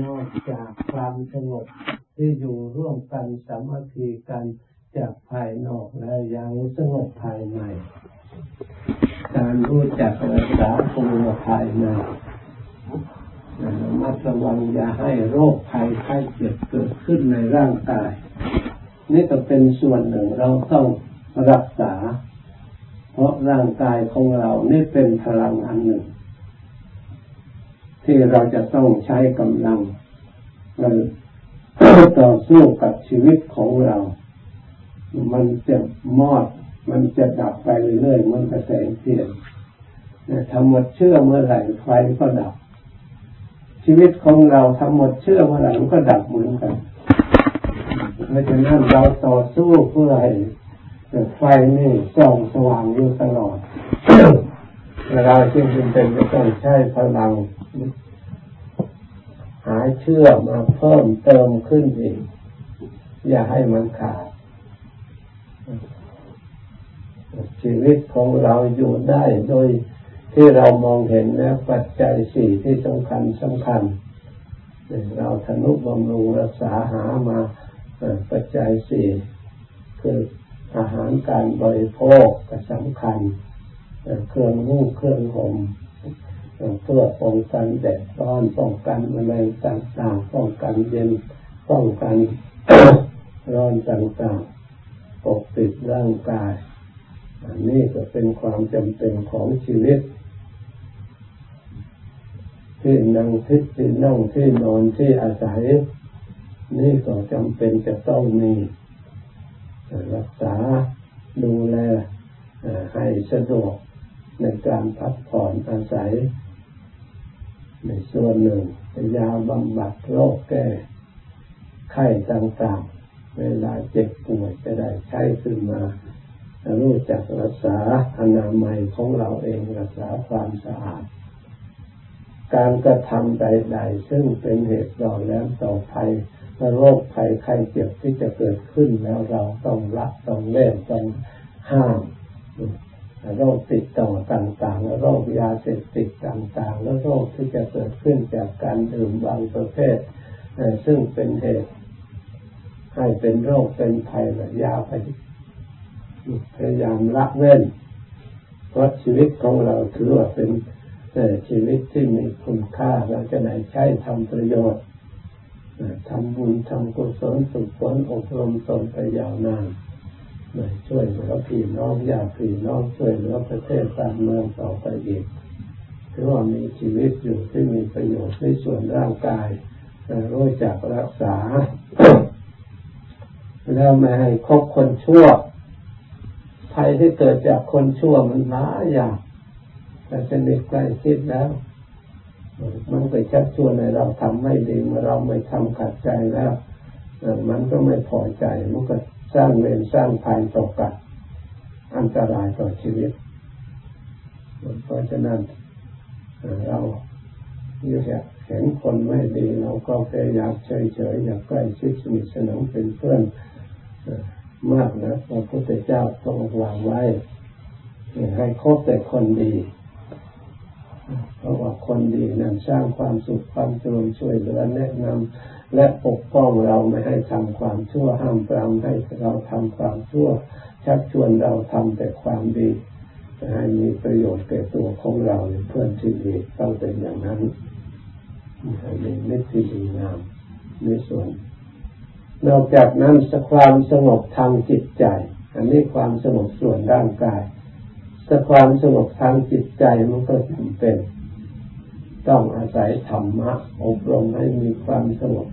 นอกจากความสงบที่อยู่ร่วมกันสามัคคีกันจากภายนอกแล้วยังสงบภายใน การรู้จักรักษาตัวภายในระมัดระวังอย่าให้โรคภัยไข้เจ็บเกิดขึ้นในร่างกาย นี่ก็เป็นส่วนหนึ่งเราต้องรักษา เพราะร่างกายของเรานี่เป็นพลังอันหนึ่ง ที่เราจะต้องใช้กำลังต่อสู้กับชีวิตของเรา มันจะมอด มันจะดับไปเรื่อยๆมันกระแสเทียนทำหมดเชื่อเมื่อไหร่ไฟก็ดับ ชีวิตของเราทำหมดเชื่อเมื่อไหร่มันก็ดับเหมือนกัน เพราะฉะนั้นเราต่อสู้เพื่อให้ไฟนี่ส่องสว่างอยู่ตลอด เราจึงเป็นจะต้องใช้พลัง หาเชื่อมาเพิ่มเติมขึ้นอีก อย่าให้มันขาด ชีวิตของเราอยู่ได้โดยที่เรามองเห็นแล้วปัจจัยสี่ที่สำคัญสำคัญ เราทนุบำรุงรักษาหามาปัจจัยสี่คืออาหารการบริโภคก็สำคัญ เครื่องนุ่งเครื่องห่มเพื่อป้องกันแดดร้อนป้องกันแมลงต่างๆป้องกันเย็นป้องกันร้อนต่างๆปกปิดร่างกายอันนี้ก็เป็นความจำเป็นของชีวิต ที่นั่งทิศที่นั่งที่นอนที่อาศัย นี่ก็จำเป็นจะต้องมีรักษาดูแลให้สะดวก ในการพักผ่อนอาศัย ในส่วนหนึ่งยาบำบัดโรคแก้ไข้ต่างๆ เวลาเจ็บป่วยจะได้ใช้ขึ้นมารู้จักรักษาอนามัยของเราเองรักษาความสะอาด การกระทำใด ๆ ซึ่งเป็นเหตุต่อแล้วต่อภัยโรคภัยไข้เจ็บที่จะเกิดขึ้นแล้วเราต้องละต้องเล่นต้องห้าม โรคติดต่อต่างๆ และโรคยาเสพติดต่างๆ แล้วโรคที่จะเกิดขึ้นจากการดื่มบางประเภท ซึ่งเป็นเหตุให้เป็นโรคเป็นภัยระยะไปพยายามละเว้นเพราะชีวิตของเราถือว่าเป็นชีวิตที่มีคุณค่าเราจะไหนใช้ทำประโยชน์ทำบุญทำกุศลสุขผลอบรมตนไปยาวนาน ช่วยเหลือพี่น้องญาติพี่น้องช่วยเหลือประเทศบ้านเมืองต่อไปอีกถือว่ามีชีวิตอยู่ที่มีประโยชน์ในส่วนร่างกายรู้จักรักษา แล้วไม่ให้คบคนชั่วภัยที่เกิดจากคนชั่วมันหลายอย่างแต่สนิทใกล้ชิดแล้ว มันไปชักชวนให้เราทำไม่ดีเมื่อเราไม่ทำขัดใจแล้วมันก็ไม่พอใจมันก็ สร้างเวรสร้างภัยตกกันอันตรายต่อชีวิต เพราะฉะนั้นเราเห็นคนไม่ดีเราก็พยายามเฉยๆอย่าใกล้ชิดสนิทสนมเป็นเพื่อนมากนะพระพุทธเจ้าต้องวางไว้ ให้คบแต่คนดีเพราะว่าคนดีนั้นสร้างความสุขความเจริญช่วยเหลือแนะนำ และปกป้องเราไม่ให้ทำความชั่วห้ามปรามให้เราทำความชั่ว ชักชวนเราทำแต่ความดีให้มีประโยชน์แก่ตัวของเราเพื่อนที่ดีต้องเป็นอย่างนั้นมีนิสที่ดีงามในส่วน นอกจากนั้นสความสงบทางจิตใจ อันนี้ความสงบส่วนร่างกายสความสงบทางจิตใจมันก็จำเป็น ต้องอาศัยธรรมะอบรมให้มีความสงบ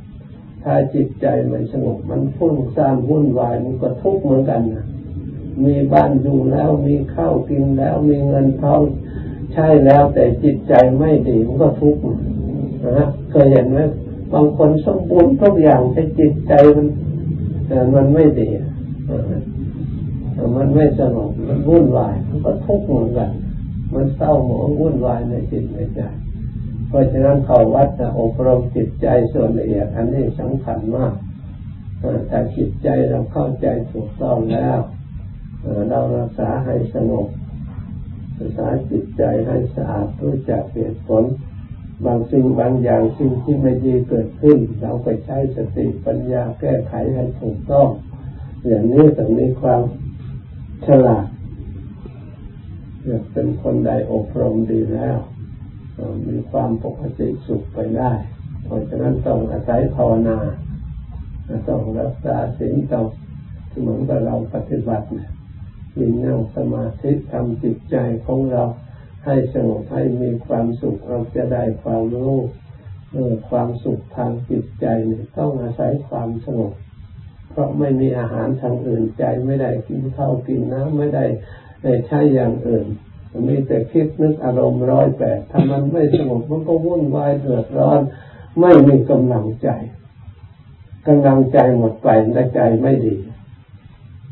ถ้าจิตใจไม่สงบมันฟุ้งซ่านวุ่นวายมันก็ทุกข์เหมือนกันนะมีบ้านอยู่แล้วมีข้าวกินแล้วมีเงินทองใช่แล้วแต่จิตใจไม่ดีมันก็ทุกข์นะเคยเห็นไหมบางคนสมบูรณ์ทุกอย่างแต่จิตใจมันมันไม่ดีมันไม่สงบมันวุ่นวายมันก็ทุกข์เหมือนกันมันเศร้าหมองวุ่นวายในจิตในใจ ราะฉะนั้นเขาวัดจะอบรมจิตใจส่วนละเอียด อันนี้สำคัญมากแต่จิตใจเราเข้าใจถูกต้องแล้วเรารักษาให้สงบรักษาจิตใจให้สะอาดรู้จักเหตุผล บางสิ่งบางอย่างสิ่งที่ไม่ดีเกิดขึ้น เราไปใช้สติปัญญาแก้ไขให้ถูกต้อง อย่างนี้ต้องมีความฉลาดเป็นคนใดอบรมดีแล้ว มีความปกติสุขไปได้ เพราะฉะนั้นต้องอาศัยภาวนาต้องรักษาสิ่งต้องเหมือนกับเราปฏิบัติมีนั่งสมาธิทำจิตใจของเราให้สงบให้มีความสุขเราจะได้ความรู้เออความสุขทางจิตใจต้องอาศัยความสงบเพราะไม่มีอาหารทางอื่นใจไม่ได้กินข้าวกินน้ำไม่ได้ใช้อย่างอื่น มีแต่คิดนึกอารมณ์ร้อยแปดถ้ามันไม่สงบมันก็วุ่นวายเดือดร้อน ไม่มีกำลังใจกำลังใจหมดไปและใจไม่ดี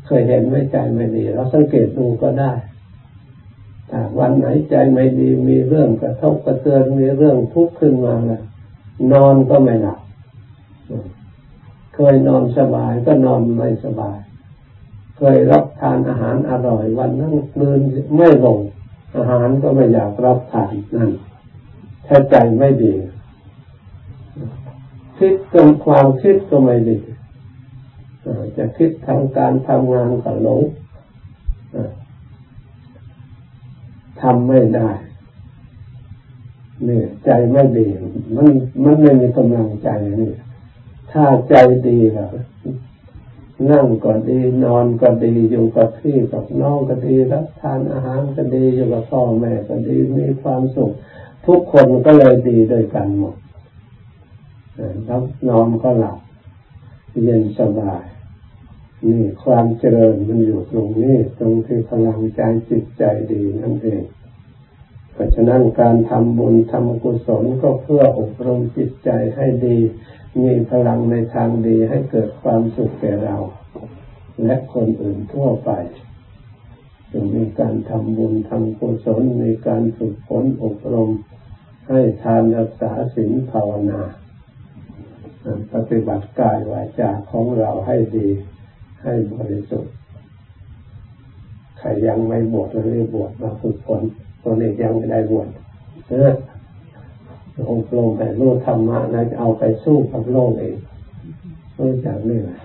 เคยเห็นไม่ใจไม่ดี เราสังเกตดูก็ได้ถ้าวันไหนใจไม่ดีมีเรื่องกระทบกระเทือนมีเรื่องทุกข์ขึ้นมาแล้วนอนก็ไม่หลับเคยนอนสบายก็นอนไม่สบาย เคยรับทานอาหารอร่อย วันนั้นคืนไม่ลง อาหารก็ไม่อยากรับทานนั่นแท้ใจไม่ดี คิดกับความคิดก็ไม่ดีจะคิดทางการทำงานก็หลงทำไม่ได้เนี่ยใจไม่ดีมันมันไม่มีกำลังใจนี่ถ้าใจดีแล้ว นั่งก็ดีนอนก็ดีอยู่กับพี่กับน้องก็ดีรับทานอาหารก็ดีอยู่กับพ่อแม่ก็ดีมีความสุข ทุกคนก็เลยดีด้วยกันหมดรับนอนก็หลับเย็นสบายนี่ความเจริญมันอยู่ตรงนี้ตรงที่พลังใจจิตใจดีนั่นเองเพราะฉะนั้นการทำบุญทำกุศลก็เพื่ออบรมจิตใจให้ดี มีพลังในทางดีให้เกิดความสุขแก่เรา และคนอื่นทั่วไปจึงมีการทำบุญทำกุศลมีการฝึกฝนอบรม ให้ทานรักษาศีลภาวนาปฏิบัติกายวาจาของเราให้ดีให้บริสุทธิ์ใครยังไม่บวชเลยบวชมาฝึกฝนตัวนี้ยังไม่ได้บวชเออ องค์ลงแต่รู้ธรรมะนะจะเอาไปสู้กับโลกเองรู้จักนี่แหละ